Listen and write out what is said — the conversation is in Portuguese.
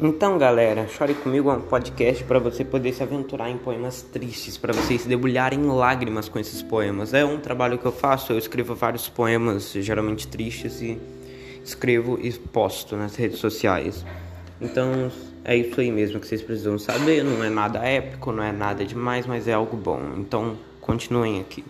Então, galera, Chore Comigo é um podcast para você poder se aventurar em poemas tristes, para vocês se debulharem em lágrimas com esses poemas. É um trabalho que eu faço, eu escrevo vários poemas, geralmente tristes, e escrevo e posto nas redes sociais. Então, é isso aí mesmo que vocês precisam saber. Não é nada épico, não é nada demais, mas é algo bom. Então, continuem aqui.